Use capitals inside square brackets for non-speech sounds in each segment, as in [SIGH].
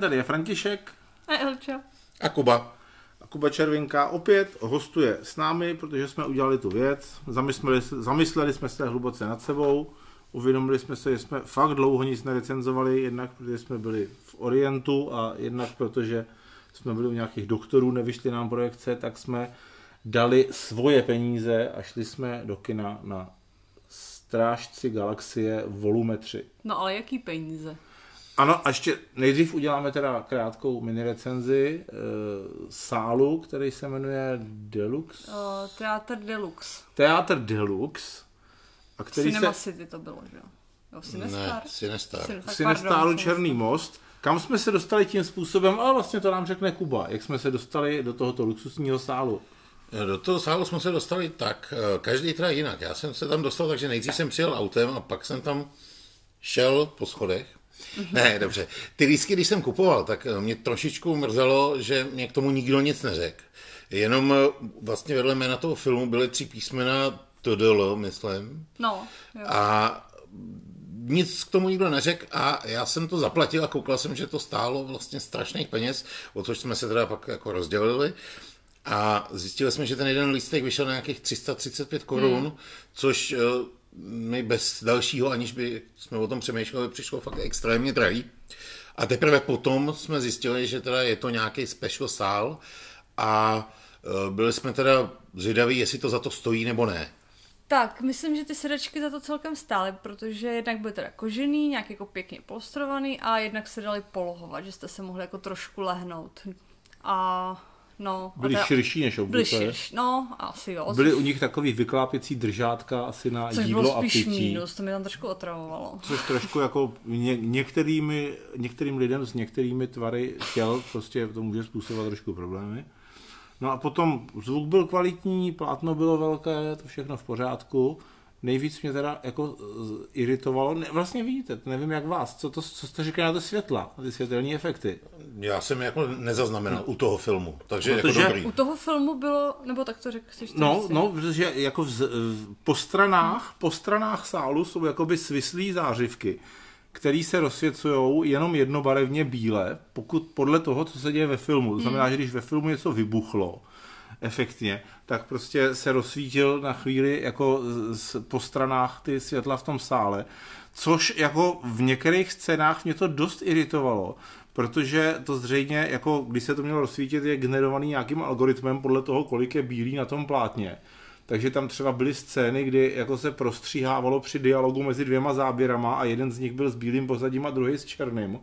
tady je František. A Elča. A Kuba. A Kuba Červinka opět hostuje s námi, protože jsme udělali tu věc. Zamysleli, zamysleli jsme se hluboce nad sebou. Uvědomili jsme se, že jsme fakt dlouho nic nerecenzovali, jednak protože jsme byli v Orientu a jednak protože jsme byli u nějakých doktorů, nevyšly nám projekce, tak jsme dali svoje peníze a šli jsme do kina na Strážci galaxie volume 3. No ale jaký peníze? Ano, a ještě nejdřív uděláme teda krátkou mini recenzi e, sálu, který se jmenuje Deluxe. Uh, Teatr Deluxe. Teatr Deluxe. A který Cinema se... City to bylo, že jo? Jo, Sinestar. Ne, Sinestar. Sinestar. Sinestaru Černý most. Kam jsme se dostali tím způsobem, ale vlastně to nám řekne Kuba, jak jsme se dostali do tohoto luxusního sálu. Do toho sálu jsme se dostali tak, eh, každý teda jinak. Já jsem se tam dostal, takže nejdřív jsem přijel autem a pak jsem tam šel po schodech. Mm-hmm. Ne, dobře. Ty lístky, když jsem kupoval, tak eh, mě trošičku mrzelo, že mě k tomu nikdo nic neřekl. Jenom eh, vlastně vedle jména toho filmu byly tři písmena TDL, myslím. No. Jo. A nic k tomu nikdo neřekl a já jsem to zaplatil a koukal jsem, že to stálo vlastně strašných peněz, o což jsme se teda pak jako rozdělili. A zjistili jsme, že ten jeden lístek vyšel na nějakých 335 korun, hmm. což eh, mi bez dalšího, aniž by jsme o tom přemýšleli, přišlo fakt extrémně drahý. A teprve potom jsme zjistili, že teda je to nějaký special sál a eh, byli jsme teda zvědaví, jestli to za to stojí nebo ne. Tak, myslím, že ty sedačky za to celkem stály, protože jednak byly teda kožený, nějak jako pěkně polstrovaný a jednak se dali polohovat, že jste se mohli jako trošku lehnout. A No, byly teda, širší než obvykle. Byly širší, no, asi jo. Byly u nich takový vyklápěcí držátka asi na což jídlo bylo a pití. Mínus, to mi tam trošku otravovalo. Což trošku jako ně, některými, některým lidem s některými tvary těl prostě to může způsobovat trošku problémy. No a potom zvuk byl kvalitní, plátno bylo velké, to všechno v pořádku. Nejvíc mě teda jako iritovalo, ne, vlastně vidíte, nevím jak vás, co, to, co jste říkali na ty světla, na ty světelné efekty. Já jsem jako nezaznamenal u toho filmu, takže jako Protože jako dobrý. U toho filmu bylo, nebo tak to řekl No, no, protože jako v, po stranách, hmm. po stranách sálu jsou jakoby svislý zářivky, které se rozsvěcují jenom jednobarevně bíle, pokud podle toho, co se děje ve filmu. To znamená, hmm. že když ve filmu něco vybuchlo, efektně, tak prostě se rozsvítil na chvíli jako z, po stranách ty světla v tom sále, což jako v některých scénách mě to dost iritovalo, protože to zřejmě, jako když se to mělo rozsvítit, je generovaný nějakým algoritmem podle toho, kolik je bílý na tom plátně. Takže tam třeba byly scény, kdy jako se prostříhávalo při dialogu mezi dvěma záběrama a jeden z nich byl s bílým pozadím a druhý s černým.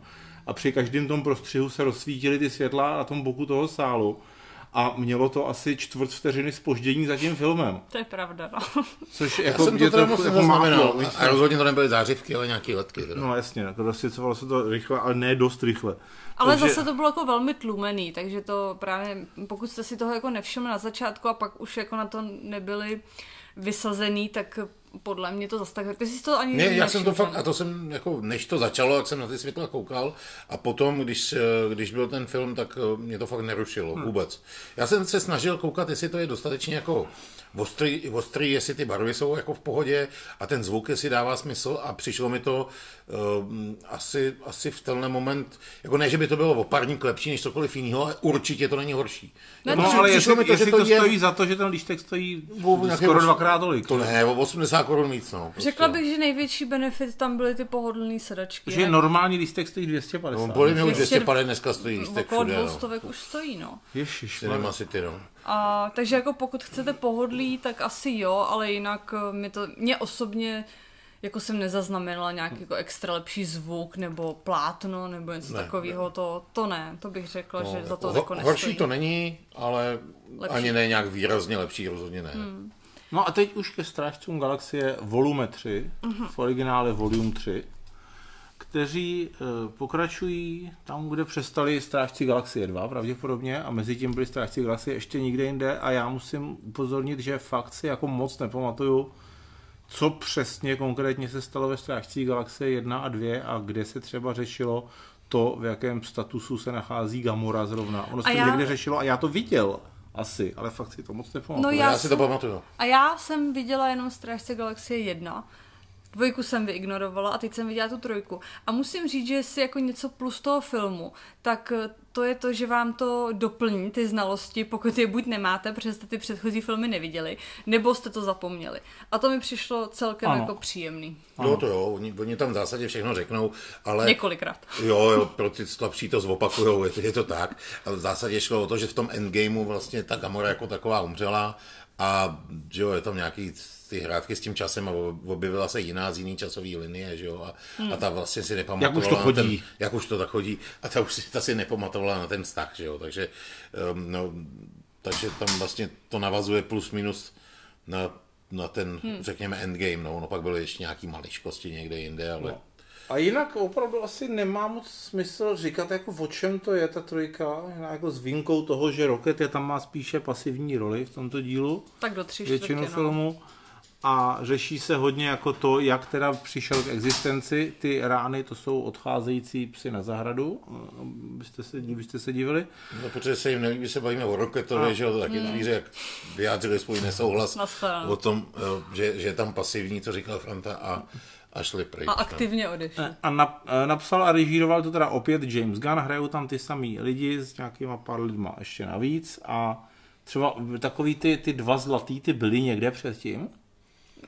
A při každém tom prostřihu se rozsvítily ty světla na tom boku toho sálu a mělo to asi čtvrt vteřiny spoždění za tím filmem. To je pravda, no. Což jako Já jsem to teda moc jako A rozhodně to nebyly zářivky, ale nějaké letky. Teda. No jasně, jako rozsvěcovalo se to rychle, ale ne dost rychle. Ale takže... zase to bylo jako velmi tlumený, takže to právě, pokud jste si toho jako nevšimli na začátku a pak už jako na to nebyli vysazený, tak podle mě to zase tak, ty jsi to ani Ne, já jsem to fakt, a to jsem, jako, než to začalo, jak jsem na ty světla koukal a potom, když, když byl ten film, tak eh, mě to fakt nerušilo hmm. vůbec. Já jsem se snažil koukat, jestli to je dostatečně jako ostrý, ostrý, jestli ty barvy jsou jako v pohodě a ten zvuk, jestli dává smysl a přišlo mi to uh, asi, asi v tenhle moment, jako ne, že by to bylo o pár lepší než cokoliv jiného, ale určitě to není horší. No, no ale jestli, mi to, jestli že to, to stojí je... za to, že ten lístek stojí skoro dvakrát tolik. To ne, o 80 korun víc. No, prostě. Řekla bych, že největší benefit tam byly ty pohodlné sedačky. Že normální lístek stojí 250. No, bolí mi už 250, dneska stojí lístek Okolo dvoustovek už stojí, no. Ježiš. Cinema City, no. A, takže jako pokud chcete pohodlí, tak asi jo, ale jinak eh, mi to, mě osobně jako jsem nezaznamenala nějaký jako extra lepší zvuk nebo plátno nebo něco ne, takového, ne. To, to ne, to bych řekla, no, že za to jako nestojí. Horší to není, ale lepší. ani ne nějak výrazně lepší, rozhodně ne. Hmm. No a teď už ke Strážcům galaxie volume 3, uh-huh. v originále volume 3 kteří eh, pokračují tam, kde přestali Strážci Galaxie 2 pravděpodobně a mezi tím byli Strážci Galaxie ještě nikde jinde a já musím upozornit, že fakt si jako moc nepamatuju, co přesně konkrétně se stalo ve Strážcích Galaxie 1 a 2 a kde se třeba řešilo to, v jakém statusu se nachází Gamora zrovna. Ono se já... někde řešilo a já to viděl asi, ale fakt si to moc nepamatuju. No já, já si to pamatuju. A já jsem viděla jenom Strážce Galaxie 1 Dvojku jsem vyignorovala a teď jsem viděla tu trojku. A musím říct, že jestli jako něco plus toho filmu, tak eh, to je to, že vám to doplní ty znalosti, pokud je buď nemáte, protože jste ty předchozí filmy neviděli, nebo jste to zapomněli. A to mi přišlo celkem ano. jako příjemný. Jo, to jo, oni, oni tam v zásadě všechno řeknou, ale... Několikrát. Jo, jo, pro ty slabší to zopakujou, je, je to tak. Ale v zásadě šlo o to, že v tom endgameu vlastně ta Gamora jako taková umřela a že jo, je tam nějaký ty hrátky s tím časem a objevila se jiná z jiný časový linie, že jo, a, hmm. a ta vlastně si nepamatovala. Jak už to chodí. Ten, jak už to tak chodí. A ta už si, ta si nepamatovala na ten vztah, že jo, takže, um, no, takže tam vlastně to navazuje plus minus na, na ten, hmm. řekněme, endgame, no, no pak byly ještě nějaký maličkosti někde jinde, ale... No. A jinak opravdu asi nemá moc smysl říkat, jako o čem to je ta trojka, jako s výjimkou toho, že Rocket je tam má spíše pasivní roli v tomto dílu. Tak do tři Většinu čtvrtě, filmu. No a řeší se hodně jako to, jak teda přišel k existenci. Ty rány, to jsou odcházející psy na zahradu, byste se, byste se divili. No, protože se jim nelíbí, se bavíme o Roketovi, že jo, to taky zvíře, jak vyjádřili svůj nesouhlas o tom, že, že je tam pasivní, co říkal Franta a a šli pryč. A aktivně odešli. A nap, napsal a režíroval to teda opět James Gunn, hrajou tam ty samý lidi s nějakýma pár lidma ještě navíc a třeba takový ty, ty dva zlatý, ty byly někde předtím?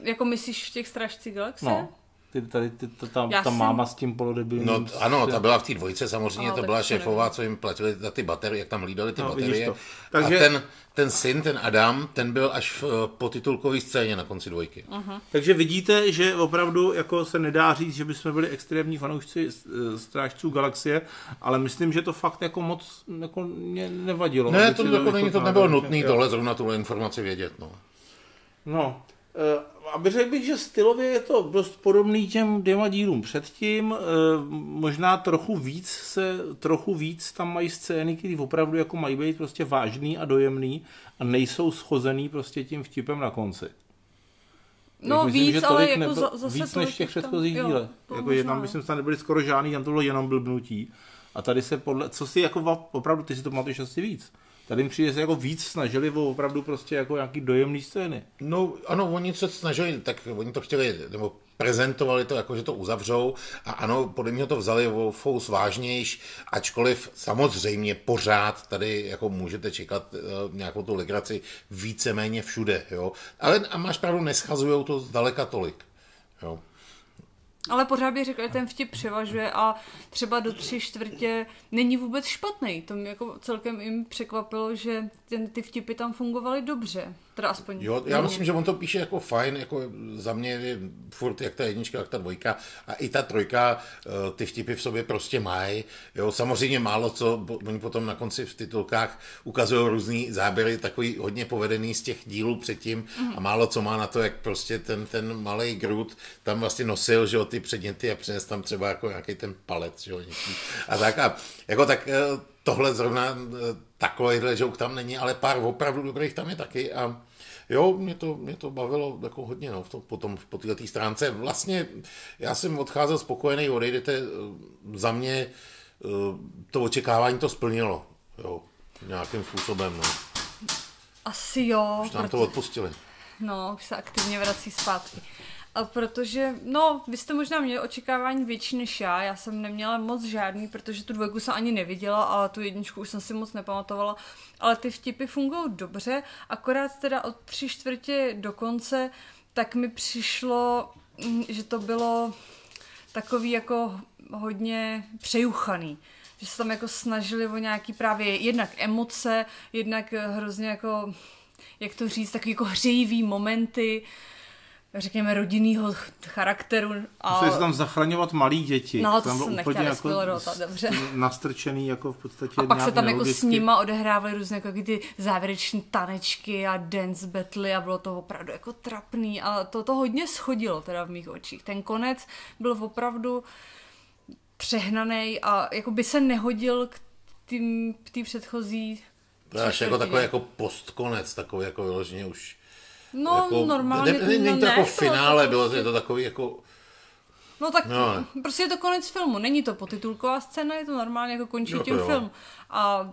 Jako myslíš v těch Strážcích galaxie? No. Ty, tady, ty, to, ta, ta máma s tím polodebilním... No ano, ta byla v té dvojce samozřejmě, no, to byla šéfová, co jim platili za ty baterie, jak tam lídali ty no, baterie. Takže... A ten, ten syn, ten Adam, ten byl až v, po titulkové scéně na konci dvojky. Uh-huh. Takže vidíte, že opravdu jako se nedá říct, že bychom byli extrémní fanoušci Strážců galaxie, ale myslím, že to fakt jako moc jako mě nevadilo. Ne, to, jako není, to nebylo nutné tohle zrovna tuhle informaci vědět. No. No, Eh, aby řekl bych, že stylově je to dost podobný těm dvěma dílům předtím. Eh, možná trochu víc se, trochu víc tam mají scény, které opravdu jako mají být prostě vážný a dojemný a nejsou schozený prostě tím vtipem na konci. No myslím, víc, že ale jako nebyl, zase víc než těch předchozích dílech. Jako je tam, myslím, tam nebyly skoro žádný, tam to bylo jenom blbnutí. A tady se podle, co si jako opravdu, ty si to pamatuješ asi víc. Tady mi přijde se jako víc snažili o opravdu prostě jako nějaký dojemný scény. No ano, oni se snažili, tak oni to chtěli, nebo prezentovali to jako, že to uzavřou a ano, podle mě to vzali o fous vážnějš, ačkoliv samozřejmě pořád tady jako můžete čekat uh, nějakou tu legraci víceméně všude, jo. Ale a máš pravdu, neschazujou to zdaleka tolik, jo. Ale pořád bych řekl, že ten vtip převažuje a třeba do tři čtvrtě není vůbec špatný. To mě jako celkem jim překvapilo, že ten, ty vtipy tam fungovaly dobře. Teda aspoň. Jo, já myslím, že on to píše jako fajn, jako za mě je furt jak ta jednička, jak ta dvojka a i ta trojka eh, ty vtipy v sobě prostě mají. Jo, samozřejmě málo co, oni potom na konci v titulkách ukazují různý záběry, takový hodně povedený z těch dílů předtím mm. a málo co má na to, jak prostě ten, ten malý Groot tam vlastně nosil, že jo, ty předměty a přines tam třeba jako nějaký ten palec, že jo, a tak a jako tak eh, tohle zrovna eh, takovýhle joke tam není, ale pár opravdu dobrých tam je taky a jo, mě to, mě to bavilo jako hodně, no, v tom, potom po této stránce. Vlastně já jsem odcházel spokojený, odejdete, eh, za mě to očekávání to splnilo, jo, nějakým způsobem, no. Asi jo. Už nám proto... to odpustili. No, už se aktivně vrací zpátky. A protože, no, vy jste možná měli očekávání větší než já, já jsem neměla moc žádný, protože tu dvojku jsem ani neviděla a tu jedničku už jsem si moc nepamatovala, ale ty vtipy fungují dobře, akorát teda od tři čtvrtě do konce, tak mi přišlo, mm, že to bylo takový jako hodně přejuchaný. Že se tam jako snažili o nějaký právě jednak emoce, jednak hrozně jako, jak to říct, takový jako hřejivý momenty, řekněme, rodinného charakteru. A... Museli se tam zachraňovat malí děti. No, to tam jsem úplně jako dobře. Nastrčený jako v podstatě A pak se tam jako s nima odehrávaly různé jako ty závěreční tanečky a dance battle a bylo to opravdu jako trapný a to to hodně schodilo teda v mých očích. Ten konec byl opravdu přehnaný a jako by se nehodil k té předchozí to je až jako takový jako postkonec, takový jako vyloženě už No, jako, normálně. Není to jako finále, bylo to, je to takový jako... No tak No. no. prostě je to konec filmu. Není to potitulková scéna, je to normálně jako končí Jo, to tím jo. film. A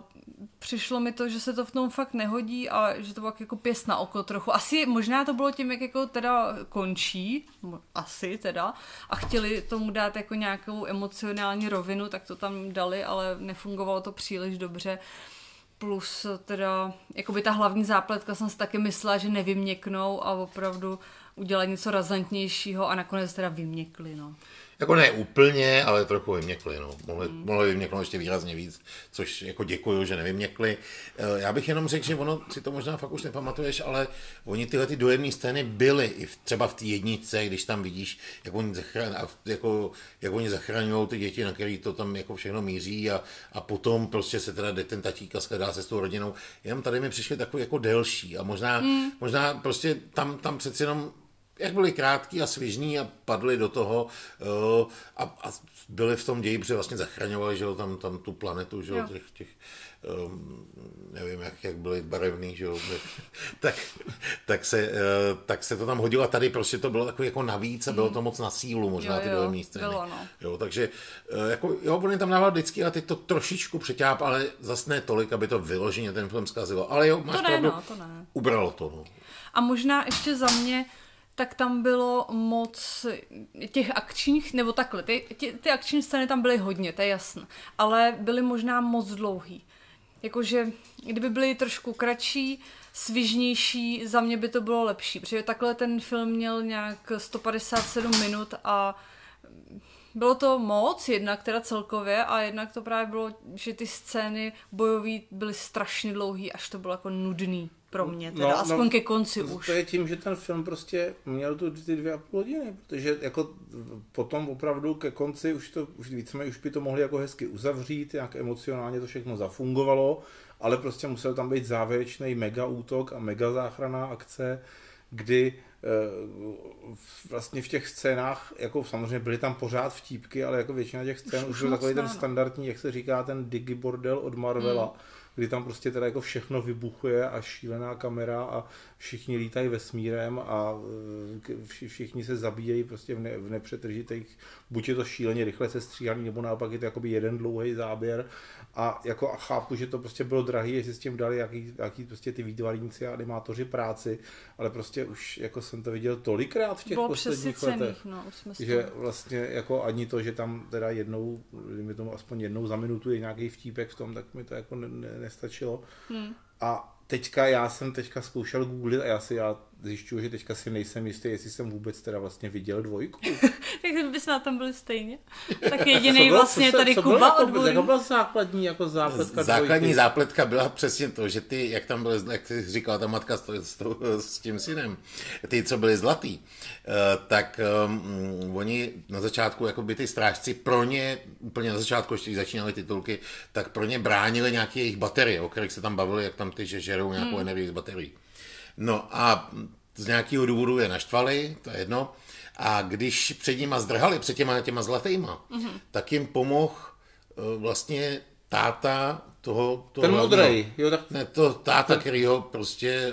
přišlo mi to, že se to v tom fakt nehodí a že to bylo jako pěst na oko trochu. Asi možná to bylo tím, jak jako teda končí, asi teda, a chtěli tomu dát jako nějakou emocionální rovinu, tak to tam dali, ale nefungovalo to příliš dobře. Plus teda, jakoby ta hlavní zápletka jsem si taky myslela, že nevyměknou a opravdu udělají něco razantnějšího a nakonec teda vyměkli, no. Jako ne úplně, ale trochu vyměkli. No. Mohli, hmm. mohli vyměknout ještě výrazně víc, což jako děkuju, že nevyměkli. Eh, Já bych jenom řekl, že ono si to možná fakt už nepamatuješ, ale oni tyhle ty dojemné scény byly i v, třeba v té jednice, když tam vidíš, jak oni, zachraň, jako, jak oni zachraňují ty děti, na který to tam jako všechno míří a, a potom prostě se teda jde ten tatík a shledá se s tou rodinou. Jenom tady mi přišli takový jako delší a možná, hmm. možná prostě tam, tam přeci jenom jak byli krátký a svižní a padli do toho uh, a, a byli v tom ději, protože vlastně zachraňovali že jo, tam, tam tu planetu, že jo, těch, těch um, nevím, jak, jak byli barevný, že jo, [LAUGHS] tak, tak, se, uh, tak se to tam hodilo a tady prostě to bylo takový jako navíc a bylo to moc na sílu možná Jo, ty jo, dojemné scény. bylo, no. Jo, takže uh, jako, jo, on tam dával vždycky a teď to trošičku přeťáp, ale zase ne tolik, aby to vyloženě ten film zkazilo. Ale jo, máš To ne, pravdu, no, to ne. ubralo to. No. A možná ještě za mě, tak tam bylo moc těch akčních, nebo takhle, ty, ty, ty akční scény tam byly hodně, to je jasné, ale byly možná moc dlouhý. Jakože, kdyby byly trošku kratší, svižnější, za mě by to bylo lepší, protože takhle ten film měl nějak 157 minut a bylo to moc, jednak teda celkově, a jednak to právě bylo, že ty scény bojové byly strašně dlouhý, až to bylo jako nudný pro mě, teda, no, aspoň no, ke konci už. To je tím, že ten film prostě měl tu ty dvě a půl hodiny, protože jako potom opravdu ke konci už to, už víceméně už by to mohli jako hezky uzavřít, jak emocionálně to všechno zafungovalo, ale prostě musel tam být závěrečný mega útok a mega záchranná akce, kdy eh, vlastně v těch scénách, jako samozřejmě byly tam pořád vtípky, ale jako většina těch scén už, už byl takový ten no. standardní, jak se říká, ten digibordel od Marvela, Hmm. Kdy tam prostě teda jako všechno vybuchuje a šílená kamera a všichni lítají vesmírem a eh, všichni se zabíjejí prostě v, ne, v nepřetržitých, buď je to šíleně rychle se stříhaný, nebo naopak je to jakoby jeden dlouhý záběr. A jako a chápu, že to prostě bylo drahý, jestli s tím dali jaký, jaký prostě ty výtvarníci a animátoři práci, ale prostě už jako jsem to viděl tolikrát v těch bylo posledních letech no, už jsme z že vlastně jako ani to, že tam teda jednou, mi tomu aspoň jednou za minutu je nějaký vtípek v tom, tak mi to jako ne, ne, nestačilo. Hmm. A teďka já jsem teďka zkoušel googlit a já si já zjišťuju, že teďka si nejsem jistý, jestli jsem vůbec teda vlastně viděl dvojku. [LAUGHS] Tak bychom na tom byli stejně. Tak jediný [LAUGHS] vlastně co- tady co Kuba jako- od Bury. Jaká byla základní jako zápletka Základní dvojky? zápletka byla přesně to, že ty, jak tam byly, jak ty říkala ta matka s, s, s tím synem, ty, co byli zlatý, eh, tak um, oni na začátku, jako by ty strážci pro ně, úplně na začátku, když začínaly titulky, tak pro ně bránili nějaké jejich baterie, o kterých se tam bavili, jak tam ty, že žerou nějakou hmm. energii z baterií. No a z nějakého důvodu je naštvali, to je jedno, a když před nima zdrhali, před těma, těma zlatýma, mm-hmm. tak jim pomohl eh, vlastně táta toho... toho Ten modrej, jo, tak Ne, to táta, který ho prostě,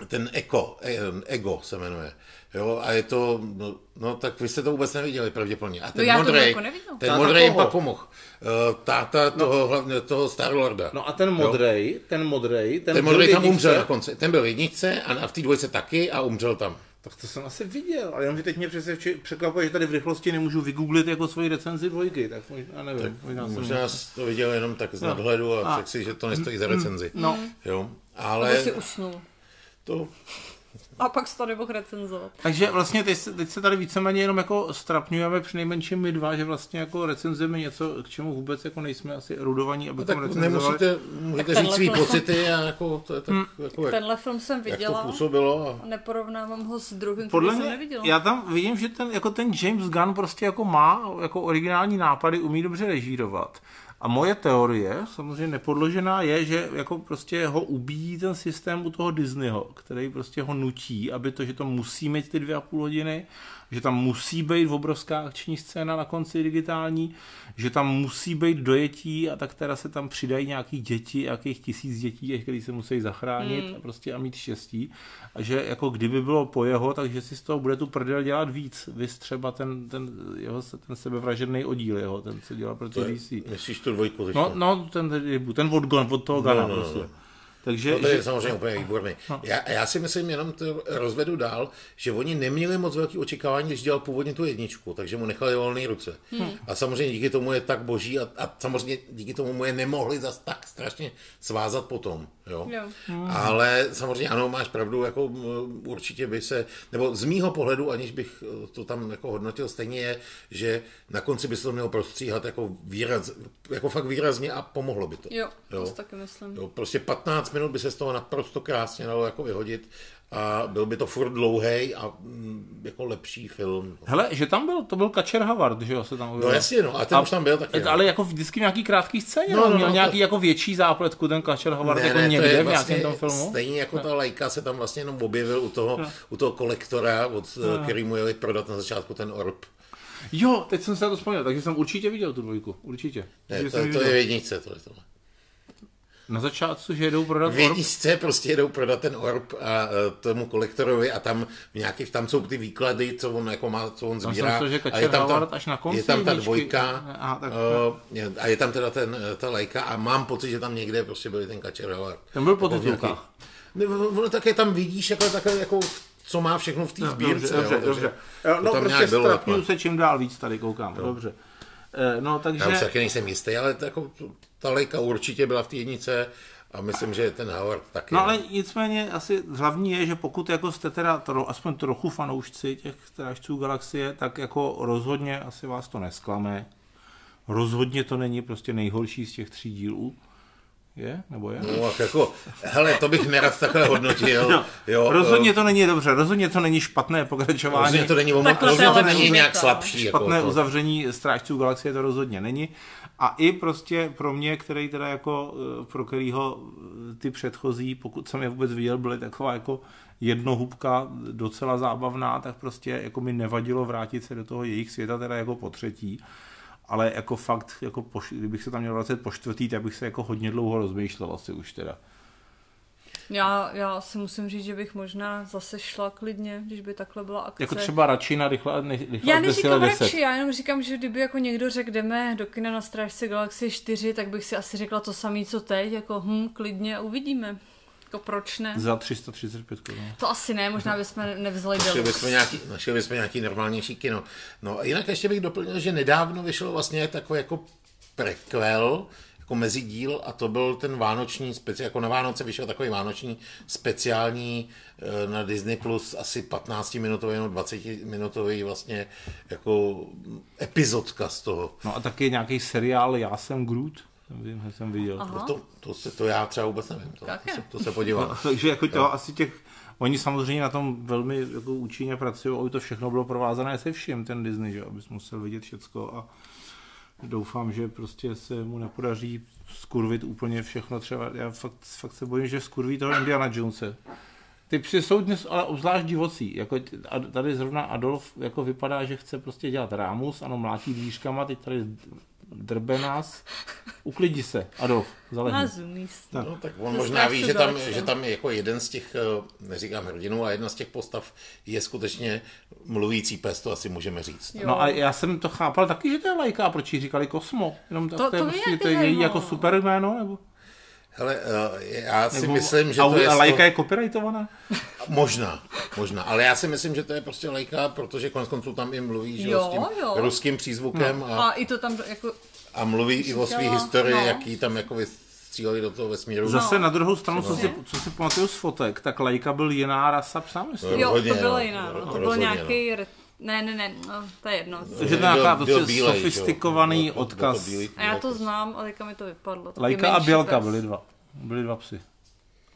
eh, ten Eko, eh, Ego se jmenuje. Jo, a je to, no, no, tak vy jste to vůbec neviděli pravděpodobně. A ten já to modrej, jako neviděl. ten Táta modrej jim pak pomohl. Eh, Táta toho, hlavně toho Starlorda. No a ten modrej, ten modrej, ten, ten modrej tam jedničce. umřel na konci. Ten byl v jedničce a na- v té dvojce taky a umřel tam. Tak to jsem asi viděl, ale jenom, že teď mě překvapuje, že tady v rychlosti nemůžu vygooglit jako svoji recenzi dvojky, tak možná, nevím. možná jsem- Možná jsi to viděl jenom tak z nadhledu a A- řekl si, že to nestojí za recenzi. No. Jo, Ale... ale si usnul. to, A pak se to nemohl recenzovat. Takže vlastně teď, se- teď se tady víceméně jenom jako strapňujeme přinejmenším my dva, že vlastně jako recenzujeme něco, k čemu vůbec jako nejsme asi erudovaní, no abychom tak recenzovali. nemusíte, můžete Tak říct svý film- pocity a jako, to je tak, jako jak, Tenhle film jsem jak to viděla působilo. A... a neporovnávám ho s druhým, Podle který jsem mě, neviděla. já tam vidím, že ten, jako ten James Gunn prostě jako má jako originální nápady, umí dobře režírovat. A moje teorie, samozřejmě nepodložená, je, že jako prostě ho ubíjí ten systém u toho Disneyho, který prostě ho nutí, aby to, že to musí mít ty dvě a půl hodiny, že tam musí být obrovská akční scéna na konci digitální, že tam musí být dojetí a tak teda se tam přidají nějaký děti, jakých tisíc dětí, který se musí zachránit mm. a prostě a mít štěstí. A že jako kdyby bylo po jeho, takže si z toho bude tu prdel dělat víc. Vy třeba ten, ten, jeho, ten sebevražedný oddíl jeho, ten se dělá pro DC. Myslíš tu dvojku? No, no, ten, ten od, od toho Gana no, no, no. prostě. No. Takže, no to je že... samozřejmě úplně výborný. No. Já, já si myslím, jenom to rozvedu dál, že oni neměli moc velký očekávání, když dělal původně tu jedničku, takže mu nechali volné ruce. Hmm. A samozřejmě díky tomu je tak boží a, a samozřejmě díky tomu mu je nemohli zas tak strašně svázat potom. Jo? jo. Hmm. Ale samozřejmě ano, máš pravdu, jako určitě by se, nebo z mýho pohledu, aniž bych to tam jako hodnotil, stejně je, že na konci by se to mělo prostříhat jako, výraz, jako fakt výrazně a pomohlo by to. Jo, jo? to taky myslím. Jo, prostě 15 minut by se z toho naprosto krásně dalo jako vyhodit a byl by to furt dlouhý a mm, jako lepší film. Hele, že tam byl, to byl Kačer Havard, že jo, se tam No jasně, no, a ten a, už tam byl taky. Ale jako vždycky v nějaký krátký scéně, no, no, měl no, nějaký to... jako větší zápletku ten Kačer Havard ne, jako ne, někde v vlastně nějakém tom filmu. Stejně jako ta lajka se tam vlastně jenom objevil u toho, no. u toho kolektora, od, no. který mu jeli prodat na začátku ten orb. Jo, teď jsem se na to vzpomněl, takže jsem určitě viděl tu dvojku, určitě. Ne, to, to je v jedničce, to je tohle. Na začátku, že jedou prodat V jedničce prostě jedou prodat ten orb a uh, tomu kolektorovi a tam v nějakých, tam jsou ty výklady, co on jako má, co on sbírá. Myslel, že a je tam, ta, až na konci je tam ta dvojka a, tak, uh, a je tam teda ten, ta lajka a mám pocit, že tam někde prostě byl ten Kačer Howard. Ten byl po titulkách. Ono také tam vidíš jako takhle jako co má všechno v té no, sbírce. Dobře, dobře, dobře. No, prostě strapňuju se čím dál víc tady koukám. Jo. Dobře. No, takže... Já už taky nejsem jistý, ale jako, ta lejka určitě byla v té jednice a myslím, že ten Howard taky. No ale nicméně asi hlavní je, že pokud jako jste teda tro, aspoň trochu fanoušci těch strážců galaxie, tak jako rozhodně asi vás to nesklame. Rozhodně to není prostě nejhorší z těch tří dílů. Je? Nebo je? No, jako, hele, to bych nerad takhle hodnotil. [LAUGHS] No, jo, rozhodně uh, to není dobře, rozhodně to není špatné pokračování. Rozhodně to není, rozhodně to není nějak slabší. Jako špatné jako, uzavření strážců galaxie to rozhodně není. A i prostě pro mě, který teda jako, eh, pro kterýho eh, ty předchozí, pokud jsem je vůbec viděl, byly taková jako jednohubka docela zábavná, tak prostě jako mi nevadilo vrátit se do toho jejich světa teda jako po třetí ale jako fakt, jako po, kdybych se tam měl vracet po čtvrtý, tak bych se jako hodně dlouho rozmýšlel asi už teda. Já, já si musím říct, že bych možná zase šla klidně, když by takhle byla akce. Jako třeba radši na rychle, rychle Já neříkám radši, já jenom říkám, že kdyby jako někdo řekl, jdeme do kina na Strážce Galaxie 4, tak bych si asi řekla to samé, co teď, jako hm, klidně uvidíme. Jako proč ne? Za 335 korun. To asi ne, možná bychom nevzali našli bychom, nějaký, našli bychom nějaký normálnější kino. No a jinak ještě bych doplnil, že nedávno vyšel vlastně takový jako prequel, jako mezidíl a to byl ten vánoční, speci- jako na Vánoce vyšel takový vánoční speciální eh, na Disney Plus asi 15 minutový nebo 20 minutový vlastně jako epizodka z toho. No a taky nějaký seriál Já jsem Groot? Vím, že jsem viděl. Aha. To, to, se, to já třeba vůbec nevím, to, to, se, to se podívám. No, [LAUGHS] takže jako to, asi těch, oni samozřejmě na tom velmi jako účinně pracují, aby to všechno bylo provázané se vším, ten Disney, že abys musel vidět všecko a doufám, že prostě se mu nepodaří skurvit úplně všechno třeba. Já fakt, fakt se bojím, že skurví toho Indiana Jonese. Ty psy jsou dnes ale obzvlášť divocí. Jako tady zrovna Adolf jako vypadá, že chce prostě dělat rámus, ano, mlátí dvířkama, teď tady drbe nás, uklidni se, Adolf, zalehni. Tak. No, tak on možná ví, že tam, že tam jako jeden z těch, eh, neříkám hrdinů, a jedna z těch postav je skutečně mluvící pes, to asi můžeme říct. Jo. No a já jsem to chápal taky, že to je lajka, proč jí říkali Kosmo? Jenom to, to, to, je, prostě, to je její jako super jméno, nebo? Hele, eh, já si Nebo myslím, že to je... A lajka je copyrightovaná? [LAUGHS] Možná, možná, ale já si myslím, že to je prostě lajka, protože konec konců tam i mluví že jo, s tím jo. ruským přízvukem. No. A, a i to tam jako... A mluví i o své historii, no. jaký tam jako stříleli do toho vesmíru. Zase no. na druhou stranu, co si, co si pamatuju z fotek, tak lajka byl jiná rasa psa, myslím. Jo, to byla jiná, no. to byl nějaký no. Ne, ne, ne, no, to je jedno. To je nějaká prostě bílej, sofistikovaný byl, odkaz. Byl a já to znám, ale mi to vypadlo. Lajka a Bělka byly dva. Byli dva psy.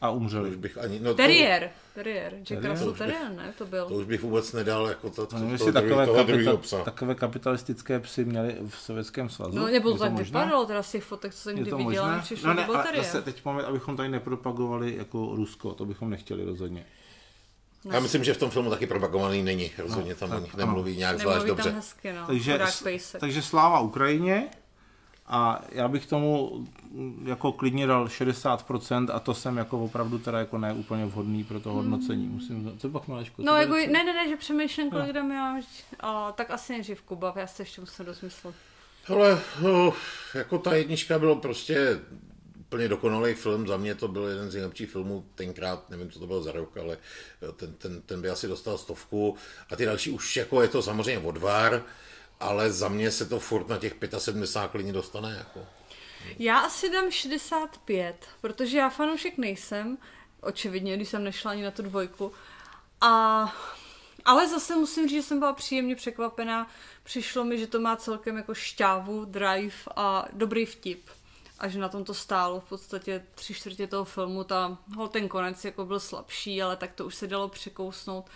A umřeli. Už bych ani, no Terrier. Terrier. Jack Russell Terrier, ne? To byl. To už bych vůbec nedal jako to, to, no, to, to takové, toho kapita, psa. takové kapitalistické psy měli v Sovětském svazu. No nebo to tak vypadalo teda z těch fotek, co jsem kdy viděla, přišlo no, ne, to byl Terrier. Zase teď moment, abychom tady nepropagovali jako Rusko, to bychom nechtěli rozhodně. Já myslím, že v tom filmu taky propagovaný není. Rozhodně tam no, nemluví nějak zvlášť Nemluví dobře. tam hezky, no. Takže, takže sláva Ukrajině a já bych tomu mm, jako klidně dal 60% a to jsem jako opravdu teda jako ne úplně vhodný pro to hodnocení. Musím, co pak Malečko? No, jako, ne, ne, ne, že přemýšlím, kolik dám já. A, tak asi nejdřív Kuba, já se ještě musím rozmyslet. Ale no, jako ta jednička bylo prostě úplně dokonalý film. Za mě to byl jeden z nejlepších filmů tenkrát, nevím, co to bylo za rok, ale ten, ten, ten by asi dostal stovku. A ty další už jako je to samozřejmě odvar, ale za mě se to furt na těch 75 klidně dostane. Jako. Já asi dám 65, protože já fanoušek nejsem, očividně, když jsem nešla ani na tu dvojku. A, ale zase musím říct, že jsem byla příjemně překvapená. Přišlo mi, že to má celkem jako šťávu, drive a dobrý vtip. A že na tom to stálo v podstatě tři čtvrtě toho filmu. Ta, hol ten konec jako byl slabší, ale tak to už se dalo překousnout.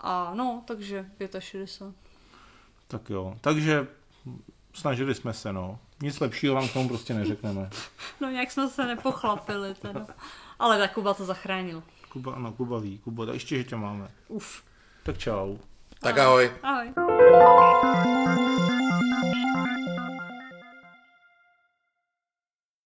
A no, takže 65. Tak jo, takže snažili jsme se, no. Nic lepšího vám k tomu prostě neřekneme. [LAUGHS] No nějak jsme se nepochlapili teda. Ale tak Kuba to zachránil. Kuba, ano, Kuba ví, Kuba, tak ještě, že tě máme. Uf. Tak čau. Tak ahoj. Ahoj.